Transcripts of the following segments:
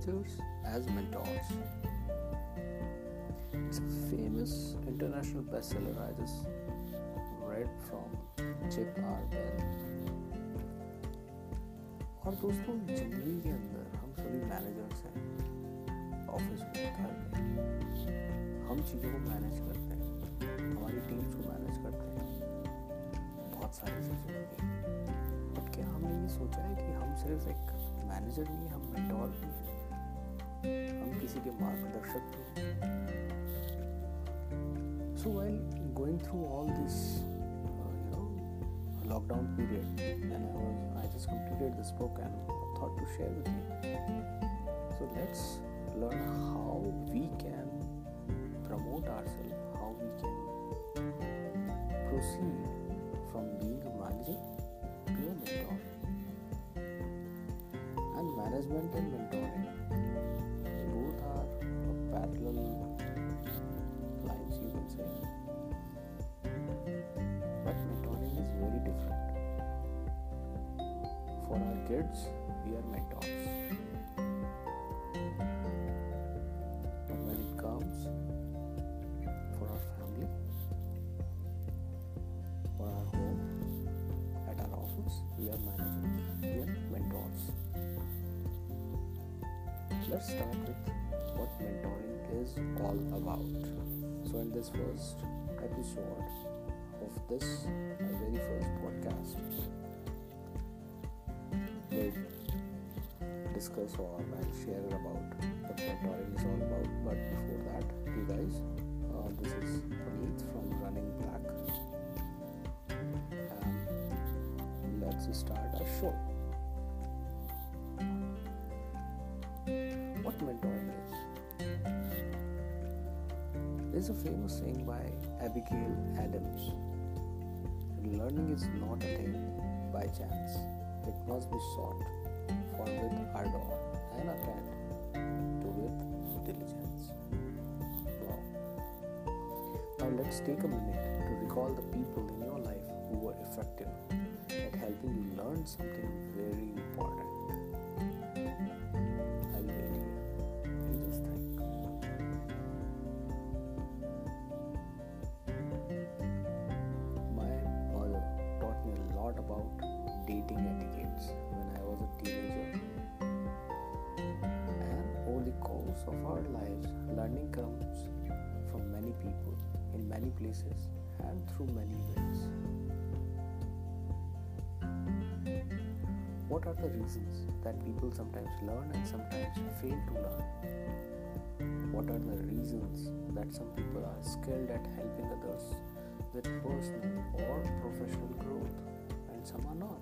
managers as mentors. It's a famous international bestseller I just read from Chip R. Bell. और दोस्तों ज़िंदगी के अंदर हम सभी मैनेजर्स हैं ऑफ़िस में, घर में हम चीज़ों को मैनेज करते हैं, हमारी टीम्स को मैनेज करते हैं बहुत सारी चीज़ें होती हैं बट क्या हमने ये सोचा है कि हम सिर्फ़ एक मैनेजर नहीं, हम मेंटोर भी हैं हम किसी के मार्गदर्शक भी हैं So while going through all this, uh, you know, lockdown period, and I was I just completed this book and thought to share with you. So let's learn how we can promote ourselves, how we can proceed from being a manager to a mentor. And management and mentoring Kids, we are mentors. But when it comes for our family, for our home, at our office, we are managers, we are mentors. Let's start with what mentoring is all about. So, in this first episode of this very first podcast, we'll discuss or I'll share about what mentoring is all about. But before that, you guys, uh, this is Puneet from Running Black. And let's start our show. What mentoring is? There's a famous saying by Abigail Adams Learning is not a thing by chance, it must be sought for with ardor and attend to with diligence. Wow. Now let's take a minute to recall the people in your life who were effective at helping you learn something very important. I'll wait here. You just think. My mother taught me a lot about dating etiquettes teenager. And over the course of our lives, learning comes from many people, in many places, and through many ways. What are the reasons that people sometimes learn and sometimes fail to learn? What are the reasons that some people are skilled at helping others with personal or professional growth and some are not?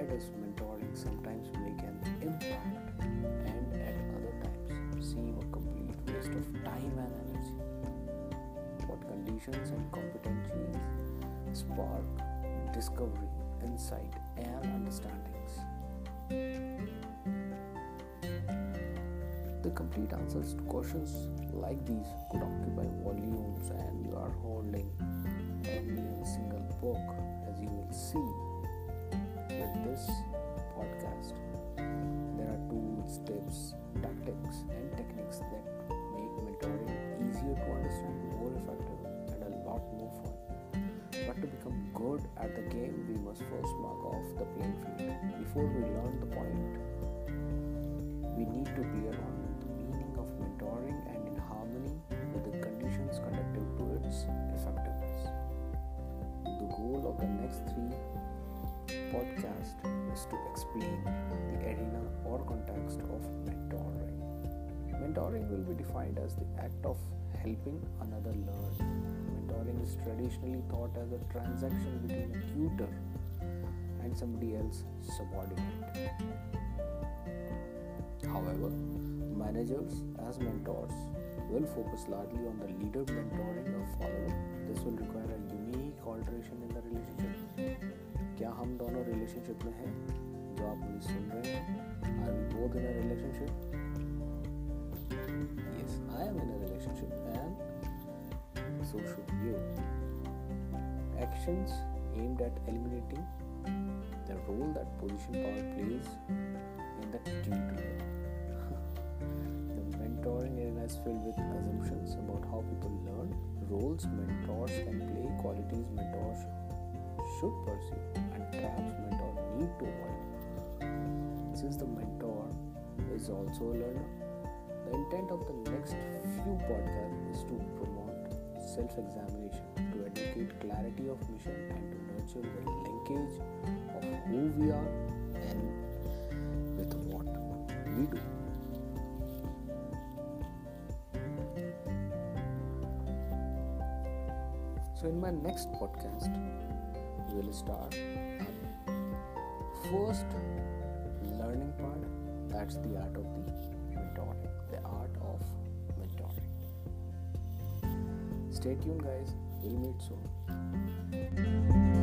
Why does mentoring sometimes make an impact and at other times seem a complete waste of time and energy? What conditions and competencies spark discovery, insight, and understandings? The complete answers to questions like these could occupy volumes, and you are holding only a single book, as you will see at the game, we must first mark off the playing field. Before we learn the point, we need to clear on the meaning of mentoring and in harmony with the conditions conducive to its effectiveness. The goal of the next three podcasts is to explain the arena or context of mentoring. Mentoring will be defined as the act of helping another learn. Mentoring is traditionally thought as a transaction between a tutor and somebody else subordinate. However, managers as mentors will focus largely on the leader mentoring a follower. This will require a unique alteration in the relationship. क्या हम दोनों relationship में हैं जो आप मुझे सुन रहे हैं are we both in a relationship yes i am in a relationship and so should you actions aimed at eliminating the role that position power plays in the team together. the mentoring arena is filled with assumptions about how people learn, roles mentors can play, qualities mentors should pursue, and traps mentors need to avoid. Since the mentor is also a learner, the intent of the next few podcasts is to promote self examination, clarity of mission, and to nurture the linkage of who we are and with what we do. So, in my next podcast, we will start first learning part. That's the art of the mentoring the art of mentoring. Stay tuned guys We'll meet soon.